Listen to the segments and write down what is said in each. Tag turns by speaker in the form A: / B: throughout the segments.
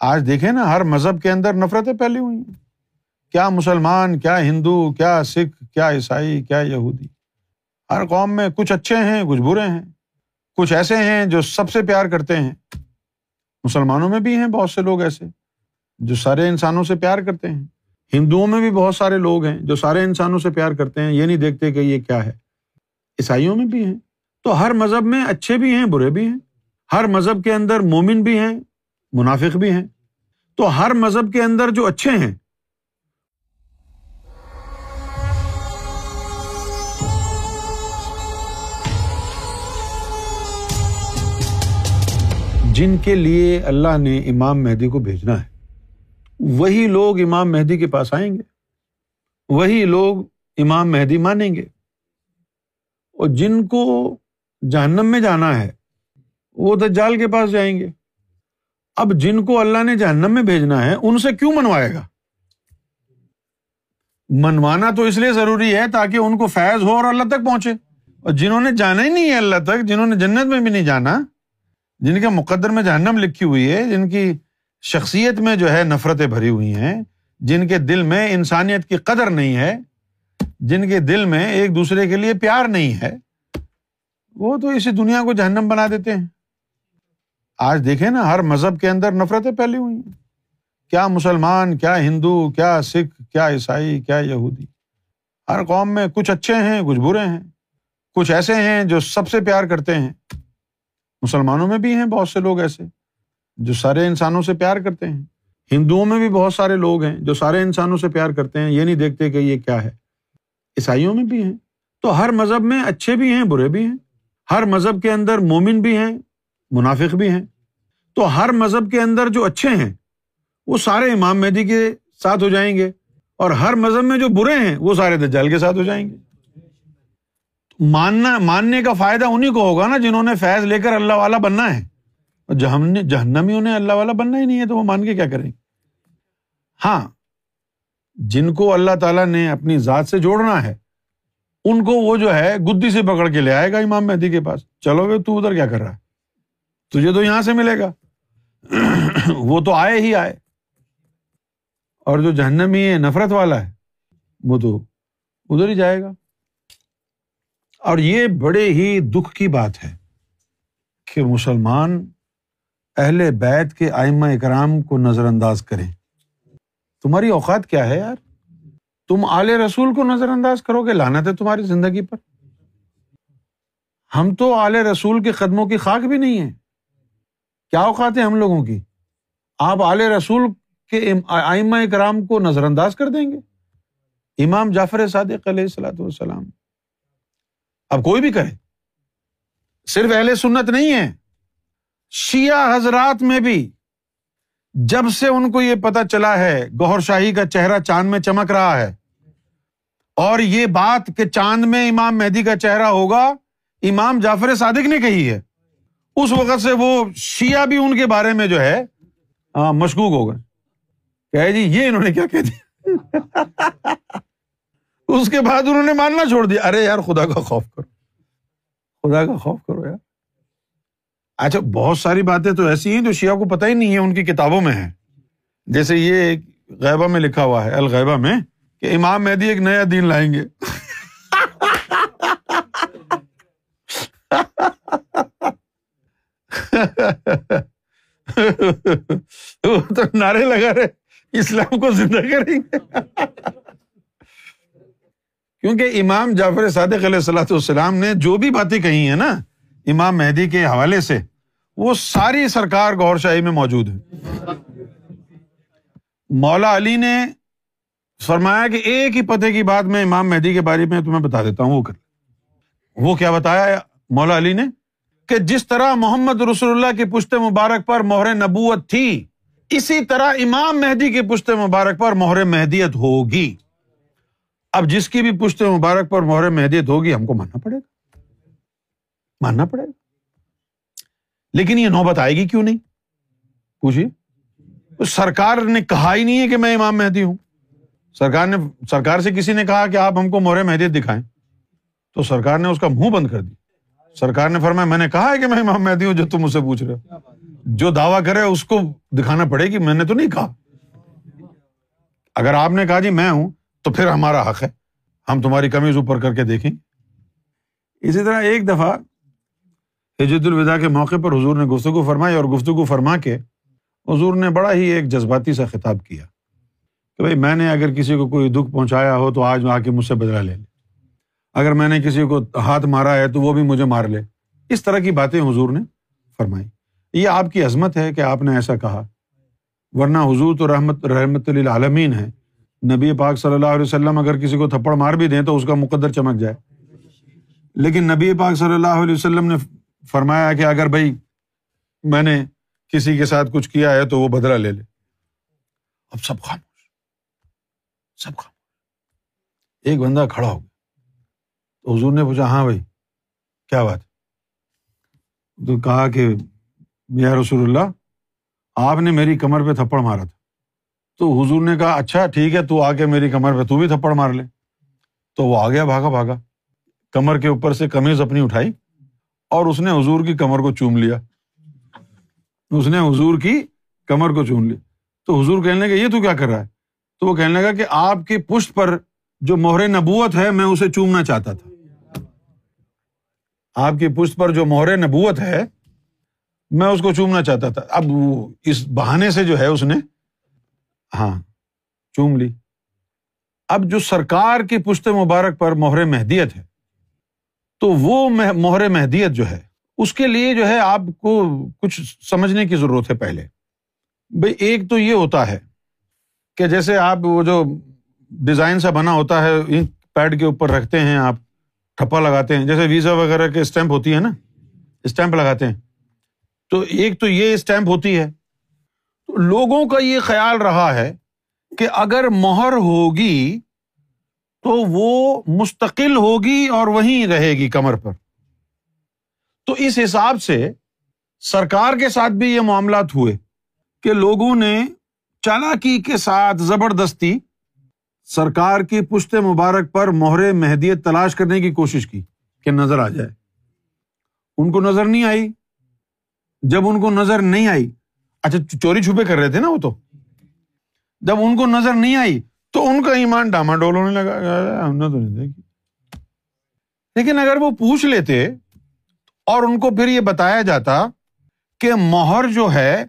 A: آج دیکھیں نا، ہر مذہب کے اندر نفرتیں پھیلی ہوئی ہیں۔ کیا مسلمان، کیا ہندو، کیا سکھ، کیا عیسائی، کیا یہودی۔ ہر قوم میں کچھ اچھے ہیں، کچھ برے ہیں۔ کچھ ایسے ہیں جو سب سے پیار کرتے ہیں۔ مسلمانوں میں بھی ہیں بہت سے لوگ ایسے، جو سارے انسانوں سے پیار کرتے ہیں۔ ہندوؤں میں بھی بہت سارے لوگ ہیں جو سارے انسانوں سے پیار کرتے ہیں، یہ نہیں دیکھتے کہ یہ کیا ہے۔ عیسائیوں میں بھی ہیں۔ تو ہر مذہب میں اچھے بھی ہیں، برے بھی ہیں۔ ہر مذہب کے اندر مومن بھی ہیں۔ منافق بھی ہیں۔ تو ہر مذہب کے اندر جو اچھے ہیں۔ جن کے لیے اللہ نے امام مہدی کو بھیجنا ہے، وہی لوگ امام مہدی کے پاس آئیں گے۔ وہی لوگ امام مہدی مانیں گے۔ اور جن کو جہنم میں جانا ہے، وہ دجال کے پاس جائیں گے۔ اب جن کو اللہ نے جہنم میں بھیجنا ہے، ان سے کیوں منوائے گا؟ منوانا تو اس لیے ضروری ہے تاکہ ان کو فیض ہو اور اللہ تک پہنچے۔ اور جنہوں نے جانا ہی نہیں ہے اللہ تک، جنہوں نے جنت میں بھی نہیں جانا، جن کے مقدر میں جہنم لکھی ہوئی ہے، جن کی شخصیت میں جو ہے نفرتیں بھری ہوئی ہیں، جن کے دل میں انسانیت کی قدر نہیں ہے، جن کے دل میں ایک دوسرے کے لیے پیار نہیں ہے، وہ تو اسی دنیا کو جہنم بنا دیتے ہیں۔ آج دیکھیں نا، ہر مذہب کے اندر نفرتیں پھیلی ہوئی ہیں۔ کیا مسلمان، کیا ہندو، کیا سکھ، کیا عیسائی، کیا یہودی۔ ہر قوم میں کچھ اچھے ہیں، کچھ برے ہیں۔ کچھ ایسے ہیں جو سب سے پیار کرتے ہیں۔ مسلمانوں میں بھی ہیں بہت سے لوگ ایسے، جو سارے انسانوں سے پیار کرتے ہیں۔ ہندوؤں میں بھی بہت سارے لوگ ہیں جو سارے انسانوں سے پیار کرتے ہیں، یہ نہیں دیکھتے کہ یہ کیا ہے۔ عیسائیوں میں بھی ہیں۔ تو ہر مذہب میں اچھے بھی ہیں، برے بھی ہیں۔ ہر مذہب کے اندر مومن بھی ہیں منافق بھی ہیں۔ تو ہر مذہب کے اندر جو اچھے ہیں، وہ سارے امام مہدی کے ساتھ ہو جائیں گے اور ہر مذہب میں جو برے ہیں، وہ سارے دجال کے ساتھ ہو جائیں گے۔ ماننا، ماننے کا فائدہ انہیں کو ہوگا نا جنہوں نے فیض لے کر اللہ والا بننا ہے۔ جہنمیوں نے اللہ والا بننا ہی نہیں ہے، تو وہ مان کے کیا کریں؟ گے ہاں جن کو اللہ تعالیٰ نے اپنی ذات سے جوڑنا ہے، ان کو وہ جو ہے، گدی سے پکڑ کے لے آئے گا امام مہدی کے پاس۔ چلو گے، تو ادھر کیا کر رہا ہے؟ تجھے تو یہاں سے ملے گا۔ وہ تو آئے ہی آئے۔ اور جو جہنمی ہے، نفرت والا ہے، وہ تو ادھر ہی جائے گا۔ اور یہ بڑے ہی دکھ کی بات ہے کہ مسلمان اہل بیت کے آئمہ اکرام کو نظر انداز کریں۔ تمہاری اوقات کیا ہے یار؟ تم آل رسول کو نظر انداز کرو گے لانا تھے تمہاری زندگی پر۔ ہم تو آل رسول کے قدموں کی خاک بھی نہیں ہے کیا اوقات ہے ہم لوگوں کی؟ آپ آل رسول کے آئمہ کرام کو نظر انداز کر دیں گے؟ امام جعفر صادق علیہ السلاۃ والسلام۔ اب کوئی بھی کرے صرف اہل سنت نہیں ہے شیعہ حضرات میں بھی جب سے ان کو یہ پتا چلا ہے گوہر شاہی کا چہرہ چاند میں چمک رہا ہے، اور یہ بات کہ چاند میں امام مہدی کا چہرہ ہوگا، امام جعفر صادق نے کہی ہے۔ اس وقت سے وہ شیعہ بھی ان کے بارے میں جو ہے مشکوک ہو گئے۔ کہ جی یہ انہوں نے کیا کہہ دیا؟ اس کے بعد انہوں نے ماننا چھوڑ دیا۔ ارے یار، خدا کا خوف کرو۔ خدا کا خوف کرو یار۔ اچھا بہت ساری باتیں تو ایسی ہیں جو شیعہ کو پتہ ہی نہیں ہے ان کی کتابوں میں ہے جیسے یہ غیبہ میں لکھا ہوا ہے، الغیبہ میں، کہ امام مہدی ایک نیا دین لائیں گے۔ وہ تو نعرے لگا رہے اسلام کو زندہ کریں گے۔ کیونکہ امام جعفر صادق علیہ السلاۃ والسلام نے جو بھی باتیں کہی ہیں نا، امام مہدی کے حوالے سے، وہ ساری سرکار گور شاہی میں موجود ہے مولا علی نے فرمایا کہ ایک ہی پتے کی بات میں امام مہدی کے بارے میں تمہیں بتا دیتا ہوں، وہ کر وہ کیا بتایا مولا علی نے کہ جس طرح محمد رسول اللہ کی پشت مبارک پر مہر نبوت تھی، اسی طرح امام مہدی کی پشت مبارک پر مہر مہدیت ہوگی۔ اب جس کی بھی پشت مبارک پر مہر مہدیت ہوگی، ہم کو ماننا پڑے گا۔ ماننا پڑے گا۔ لیکن یہ نوبت آئے گی کیوں نہیں؟ پوچھیے سرکار نے کہا ہی نہیں ہے کہ میں امام مہدی ہوں۔ سرکار نے، سرکار سے کسی نے کہا کہ آپ ہم کو مہر مہدیت دکھائیں۔ تو سرکار نے اس کا منہ بند کر دی سرکار نے فرمایا، میں نے کہا ہے کہ میں امام مہدی ہوں جو تم مجھ سے پوچھ رہے ہو۔ جو دعویٰ کرے اس کو دکھانا پڑے گی۔ میں نے تو نہیں کہا۔ اگر آپ نے کہا جی میں ہوں، تو پھر ہمارا حق ہے۔ ہم تمہاری کمیز اوپر کر کے دیکھیں۔ اسی طرح ایک دفعہ حجت الوداع کے موقع پر حضور نے گفتگو فرمائی اور گفتگو فرما کے حضور نے بڑا ہی ایک جذباتی سا خطاب کیا کہ بھائی، میں نے اگر کسی کو کوئی دکھ پہنچایا ہو تو آج آ کے مجھ سے بدلا لے لے۔ اگر میں نے کسی کو ہاتھ مارا ہے تو وہ بھی مجھے مار لے۔ اس طرح کی باتیں حضور نے فرمائی۔ یہ آپ کی عظمت ہے کہ آپ نے ایسا کہا۔ ورنہ حضور تو رحمت رحمت عالمین ہے۔ نبی پاک صلی اللہ علیہ وسلم اگر کسی کو تھپڑ مار بھی دیں تو اس کا مقدر چمک جائے۔ لیکن نبی پاک صلی اللہ علیہ وسلم نے فرمایا کہ اگر بھائی میں نے کسی کے ساتھ کچھ کیا ہے تو وہ بدلا لے لے۔ اب سب خاموش سب خاموش۔ ایک بندہ کھڑا ہو گیا۔ تو حضور نے پوچھا ہاں بھائی، کیا بات؟ تو کہا کہ، یا رسول اللہ، آپ نے میری کمر پہ تھپڑ مارا تھا۔ تو حضور نے کہا اچھا ٹھیک ہے، تو آ کے میری کمر پہ تو بھی تھپڑ مار لے۔ تو وہ آ گیا بھاگا بھاگا۔ کمر کے اوپر سے کمیز اپنی اٹھائی اور اس نے حضور کی کمر کو چوم لیا۔ اس نے حضور کی کمر کو چوم لیا۔ تو حضور کہنے لگا یہ تو کیا کر رہا ہے؟ تو وہ کہنے لگا کہ آپ کی پشت پر جو مہر نبوت ہے، میں اسے چومنا چاہتا تھا۔ آپ کی پشت پر جو مہر نبوت ہے، میں اس کو چومنا چاہتا تھا۔ اب اس بہانے سے جو ہے اس نے ہاں چوم لی۔ اب جو سرکار کی پشت مبارک پر مہر مہدیت ہے، تو وہ مہر مہدیت جو ہے، اس کے لیے جو ہے آپ کو کچھ سمجھنے کی ضرورت ہے پہلے۔ بھائی ایک تو یہ ہوتا ہے کہ جیسے آپ وہ جو ڈیزائن سا بنا ہوتا ہے، انک پیڈ کے اوپر رکھتے ہیں آپ۔ ٹھپا لگاتے ہیں۔ جیسے ویزا وغیرہ کے اسٹمپ ہوتی ہے نا اسٹمپ لگاتے ہیں۔ تو ایک تو یہ اسٹمپ ہوتی ہے۔ لوگوں کا یہ خیال رہا ہے کہ اگر مہر ہوگی تو وہ مستقل ہوگی اور وہیں رہے گی کمر پر۔ تو اس حساب سے سرکار کے ساتھ بھی یہ معاملات ہوئے کہ لوگوں نے چالاکی کے ساتھ زبردستی سرکار کی پشت مبارک پر مہر مہدیت تلاش کرنے کی کوشش کی کہ نظر آ جائے۔ ان کو نظر نہیں آئی۔ جب ان کو نظر نہیں آئی اچھا چوری چھپے کر رہے تھے نا وہ تو۔ جب ان کو نظر نہیں آئی تو ان کا ایمان ڈاما ڈول ہونے لگا۔ ہم نے تو نہیں دیکھی۔ لیکن اگر وہ پوچھ لیتے اور ان کو پھر یہ بتایا جاتا کہ مہر جو ہے،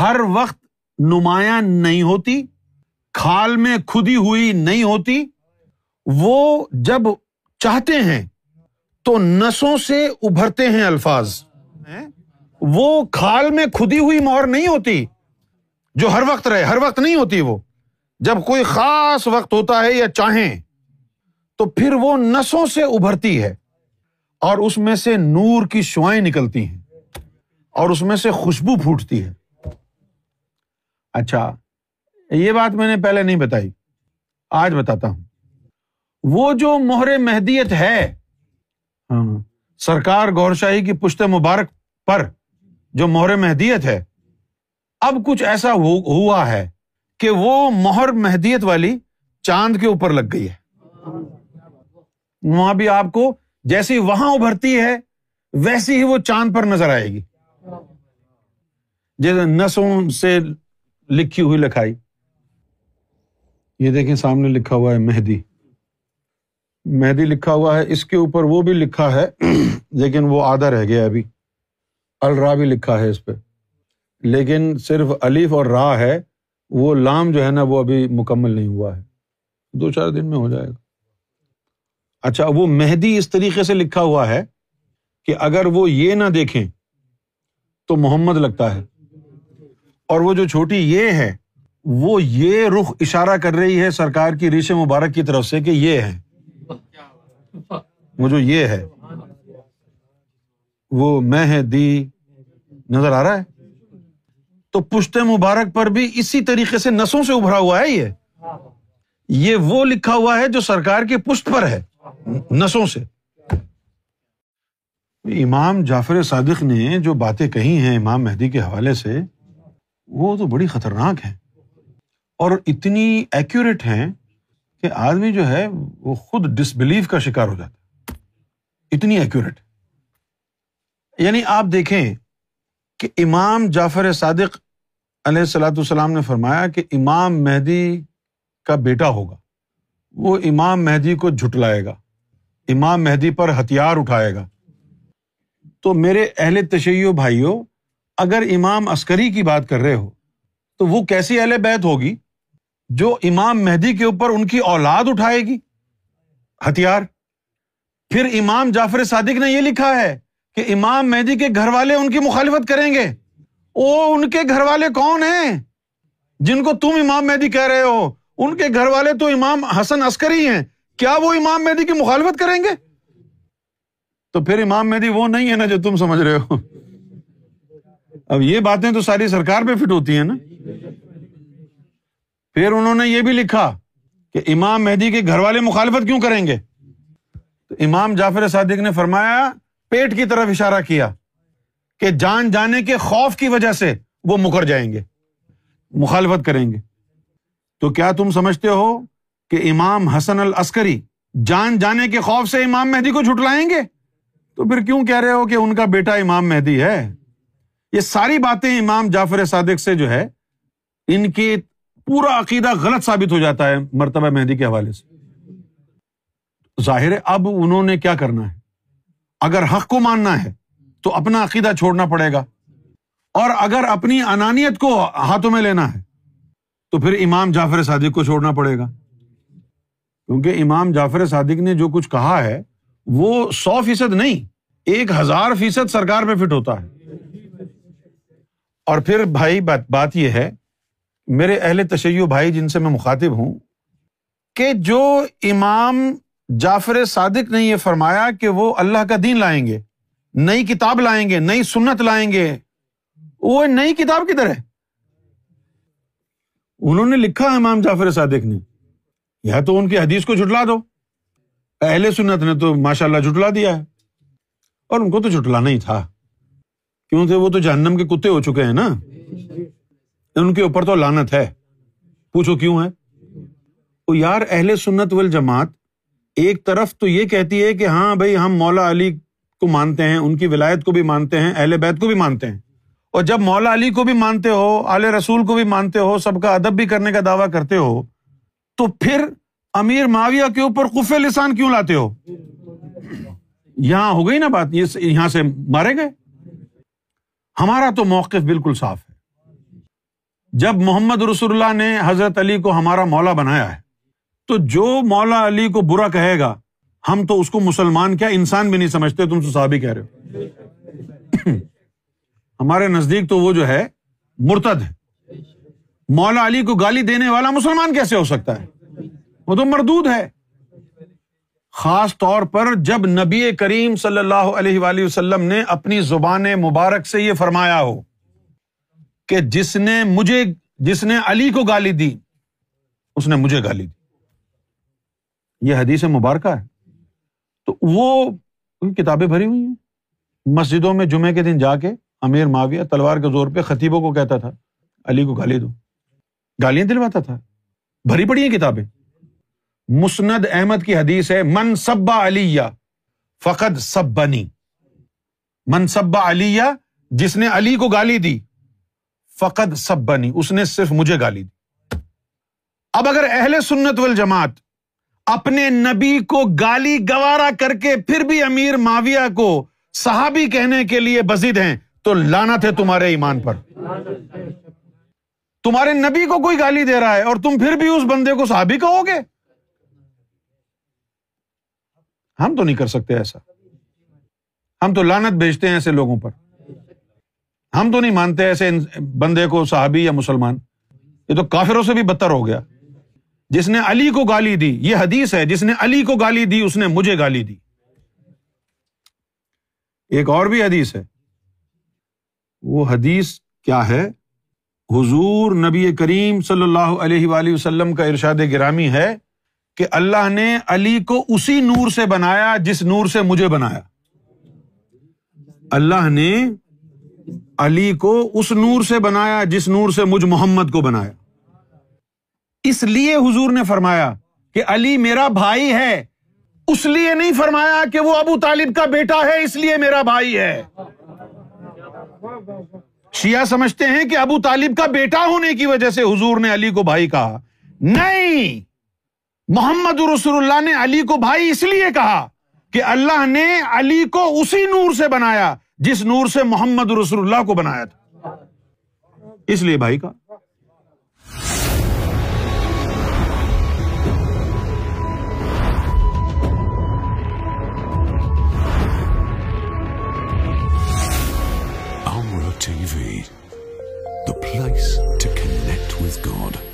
A: ہر وقت نمایاں نہیں ہوتی کھال میں کھدی ہوئی نہیں ہوتی، وہ جب چاہتے ہیں تو نسوں سے ابھرتے ہیں الفاظ۔ وہ کھال میں کھدی ہوئی مہر نہیں ہوتی جو ہر وقت رہے، ہر وقت نہیں ہوتی وہ۔ جب کوئی خاص وقت ہوتا ہے یا چاہیں، تو پھر وہ نسوں سے ابھرتی ہے اور اس میں سے نور کی شوائیں نکلتی ہیں اور اس میں سے خوشبو پھوٹتی ہے۔ اچھا یہ بات میں نے پہلے نہیں بتائی، آج بتاتا ہوں۔ وہ جو مہر مہدیت ہے ہاں سرکار گور شاہی کی پشت مبارک پر جو مہر مہدیت ہے، اب کچھ ایسا ہوا ہے کہ وہ مہر مہدیت والی چاند کے اوپر لگ گئی ہے۔ وہاں بھی آپ کو جیسی وہاں ابھرتی ہے، ویسی ہی وہ چاند پر نظر آئے گی۔ جیسے نسوں سے لکھی ہوئی لکھائی۔ یہ دیکھیں سامنے لکھا ہوا ہے مہدی۔ مہدی لکھا ہوا ہے، اس کے اوپر وہ بھی لکھا ہے، لیکن وہ آدھا رہ گیا ابھی۔ الرا بھی لکھا ہے اس پہ۔ لیکن صرف الف اور را ہے، وہ لام جو ہے نا، وہ ابھی مکمل نہیں ہوا ہے۔ دو چار دن میں ہو جائے گا۔ اچھا وہ مہدی اس طریقے سے لکھا ہوا ہے کہ اگر وہ یہ نہ دیکھیں تو محمد لگتا ہے۔ اور وہ جو چھوٹی یہ ہے وہ یہ رخ اشارہ کر رہی ہے سرکار کی ریش مبارک کی طرف سے کہ یہ ہے۔ وہ جو یہ ہے، وہ میں ہے دی نظر آ رہا ہے۔ تو پشت مبارک پر بھی اسی طریقے سے نسوں سے ابھرا ہوا ہے یہ۔ یہ وہ لکھا ہوا ہے جو سرکار کے پشت پر ہے، نسوں سے۔ امام جعفر صادق نے جو باتیں کہی ہیں امام مہدی کے حوالے سے، وہ تو بڑی خطرناک ہے اور اتنی ایکوریٹ ہیں کہ آدمی جو ہے وہ خود ڈسبلیو کا شکار ہو جاتا ہے۔ اتنی ایکوریٹ یعنی آپ دیکھیں کہ امام جعفر صادق علیہ السلاۃ والسلام نے فرمایا کہ امام مہدی کا بیٹا ہوگا۔ وہ امام مہدی کو جھٹلائے گا۔ امام مہدی پر ہتھیار اٹھائے گا۔ تو میرے اہل تشیع بھائیوں اگر امام عسکری کی بات کر رہے ہو، تو وہ کیسی اہل بیت ہوگی؟ جو امام مہدی کے اوپر ان کی اولاد اٹھائے گی۔ ہتھیار۔ پھر امام جعفر صادق نے یہ لکھا ہے کہ امام مہدی کے گھر والے ان کی مخالفت کریں گے۔ او ان کے گھر والے کون ہیں؟ جن کو تم امام مہدی کہہ رہے ہو۔ ان کے گھر والے تو امام حسن عسکری ہیں۔ کیا وہ امام مہدی کی مخالفت کریں گے؟ تو پھر امام مہدی وہ نہیں ہے نا جو تم سمجھ رہے ہو۔ اب یہ باتیں تو ساری سرکار پہ فٹ ہوتی ہیں نا۔ پھر انہوں نے یہ بھی لکھا کہ امام مہدی کے گھر والے مخالفت کیوں کریں گے؟ تو امام جعفر صادق نے فرمایا، پیٹ کی طرف اشارہ کیا کہ جان جانے کے خوف کی وجہ سے وہ مکر جائیں گے، مخالفت کریں گے۔ تو کیا تم سمجھتے ہو کہ امام حسن العسکری جان جانے کے خوف سے امام مہدی کو جھٹلائیں گے؟ تو پھر کیوں کہہ رہے ہو کہ ان کا بیٹا امام مہدی ہے؟ یہ ساری باتیں امام جعفر صادق سے جو ہے، ان کی پورا عقیدہ غلط ثابت ہو جاتا ہے مرتبہ مہدی کے حوالے سے۔ ظاہر اب انہوں نے کیا کرنا ہے؟ اگر حق کو ماننا ہے تو اپنا عقیدہ چھوڑنا پڑے گا۔ اور اگر اپنی انانیت کو ہاتھوں میں لینا ہے تو پھر امام جعفر صادق کو چھوڑنا پڑے گا۔ کیونکہ امام جعفر صادق نے جو کچھ کہا ہے، وہ سو فیصد نہیں، ایک ہزار فیصد سرکار پہ فٹ ہوتا ہے۔ اور پھر بھائی، بات یہ ہے میرے اہل تشیع بھائی جن سے میں مخاطب ہوں، کہ جو امام جعفر صادق نے یہ فرمایا کہ وہ اللہ کا دین لائیں گے، نئی کتاب لائیں گے، نئی سنت لائیں گے، وہ نئی کتاب کدھر ہے؟ انہوں نے لکھا امام جعفر صادق نے، یا تو ان کی حدیث کو جھٹلا دو۔ اہل سنت نے تو ماشاء اللہ جھٹلا دیا ہے، اور ان کو تو جھٹلانا ہی تھا کیوں تھے وہ تو جہنم کے کتے ہو چکے ہیں نا۔ ان کے اوپر تو لانت ہے۔ پوچھو کیوں ہے؟ وہ یار، اہل سنت وال جماعت ایک طرف تو یہ کہتی ہے کہ ہاں بھائی، ہم مولا علی کو مانتے ہیں، ان کی ولایت کو بھی مانتے ہیں، اہل بیت کو بھی مانتے ہیں۔ اور جب مولا علی کو بھی مانتے ہو اعلی رسول کو بھی مانتے ہو، سب کا ادب بھی کرنے کا دعویٰ کرتے ہو، تو پھر امیر معاویہ کے اوپر کف لسان کیوں لاتے ہو؟ یہاں ہو گئی نا بات؟ یہاں سے مارے گئے؟ ہمارا تو موقف بالکل صاف ہے۔ جب محمد رسول اللہ نے حضرت علی کو ہمارا مولا بنایا ہے، تو جو مولا علی کو برا کہے گا، ہم تو اس کو مسلمان کیا انسان بھی نہیں سمجھتے، تم تو صحابی کہہ رہے ہو۔ ہمارے نزدیک تو وہ جو ہے، مرتد ہے۔ مولا علی کو گالی دینے والا مسلمان کیسے ہو سکتا ہے؟ وہ تو مردود ہے۔ خاص طور پر جب نبی کریم صلی اللہ علیہ وآلہ وسلم نے اپنی زبان مبارک سے یہ فرمایا ہو کہ جس نے مجھے، جس نے علی کو گالی دی، اس نے مجھے گالی دی۔ یہ حدیث مبارکہ ہے۔ تو وہ کتابیں بھری ہوئی ہیں۔ مسجدوں میں جمعے کے دن جا کے امیر معاویہ تلوار کے زور پہ خطیبوں کو کہتا تھا، علی کو گالی دو۔ گالیاں دلواتا تھا۔ بھری پڑی ہیں کتابیں۔ مسند احمد کی حدیث ہے، من سبا علی فقط سب بنی۔ من سبا علی جس نے علی کو گالی دی فقط سب بنی اس نے صرف مجھے گالی دی۔ اب اگر اہل سنت وال جماعت اپنے نبی کو گالی گوارا کر کے پھر بھی امیر معاویہ کو صحابی کہنے کے لیے بزد ہیں، تو لانا تھے تمہارے ایمان پر۔ تمہارے نبی کو کوئی گالی دے رہا ہے اور تم پھر بھی اس بندے کو صحابی کہو گے؟ ہم تو نہیں کر سکتے ایسا۔ ہم تو لانت بھیجتے ہیں ایسے لوگوں پر۔ ہم تو نہیں مانتے ایسے بندے کو صحابی یا مسلمان۔ یہ تو کافروں سے بھی بدتر ہو گیا۔ جس نے علی کو گالی دی، یہ حدیث ہے، جس نے علی کو گالی دی، اس نے مجھے گالی دی۔ ایک اور بھی حدیث ہے۔ وہ حدیث کیا ہے؟ حضور نبی کریم صلی اللہ علیہ وآلہ وسلم کا ارشاد گرامی ہے کہ اللہ نے علی کو اسی نور سے بنایا جس نور سے مجھے بنایا۔ اللہ نے علی کو اس نور سے بنایا جس نور سے مجھ محمد کو بنایا۔ اس لیے حضور نے فرمایا کہ علی میرا بھائی ہے۔ اس لیے نہیں فرمایا کہ وہ ابو طالب کا بیٹا ہے، اس لیے میرا بھائی ہے۔ شیعہ سمجھتے ہیں کہ ابو طالب کا بیٹا ہونے کی وجہ سے حضور نے علی کو بھائی کہا۔ نہیں، محمد رسول اللہ نے علی کو بھائی اس لیے کہا کہ اللہ نے علی کو اسی نور سے بنایا۔ جس نور سے محمد رسول اللہ کو بنایا تھا اس لیے بھائی کا
B: Amra TV, the place to connect with God.